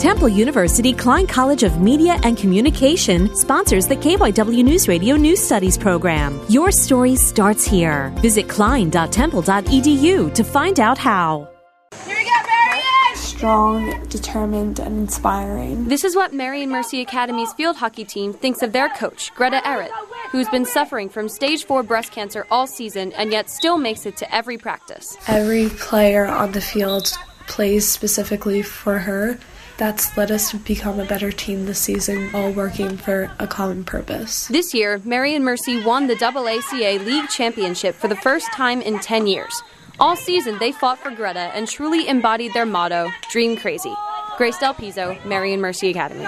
Temple University Klein College of Media and Communication sponsors the KYW News Radio News Studies program. Your story starts here. Visit klein.temple.edu to find out how. Here we go, Merion! Strong, determined, and inspiring. This is what Merion Mercy Academy's field hockey team thinks of their coach, Greta Errett, who's been suffering from stage 4 breast cancer all season and yet still makes it to every practice. Every player on the field plays specifically for her. That's led us to become a better team this season, all working for a common purpose. This year, Merion Mercy won the AACA League Championship for the first time in 10 years. All season, they fought for Greta and truly embodied their motto, Dream Crazy. Grace Del Piso, Merion Mercy Academy.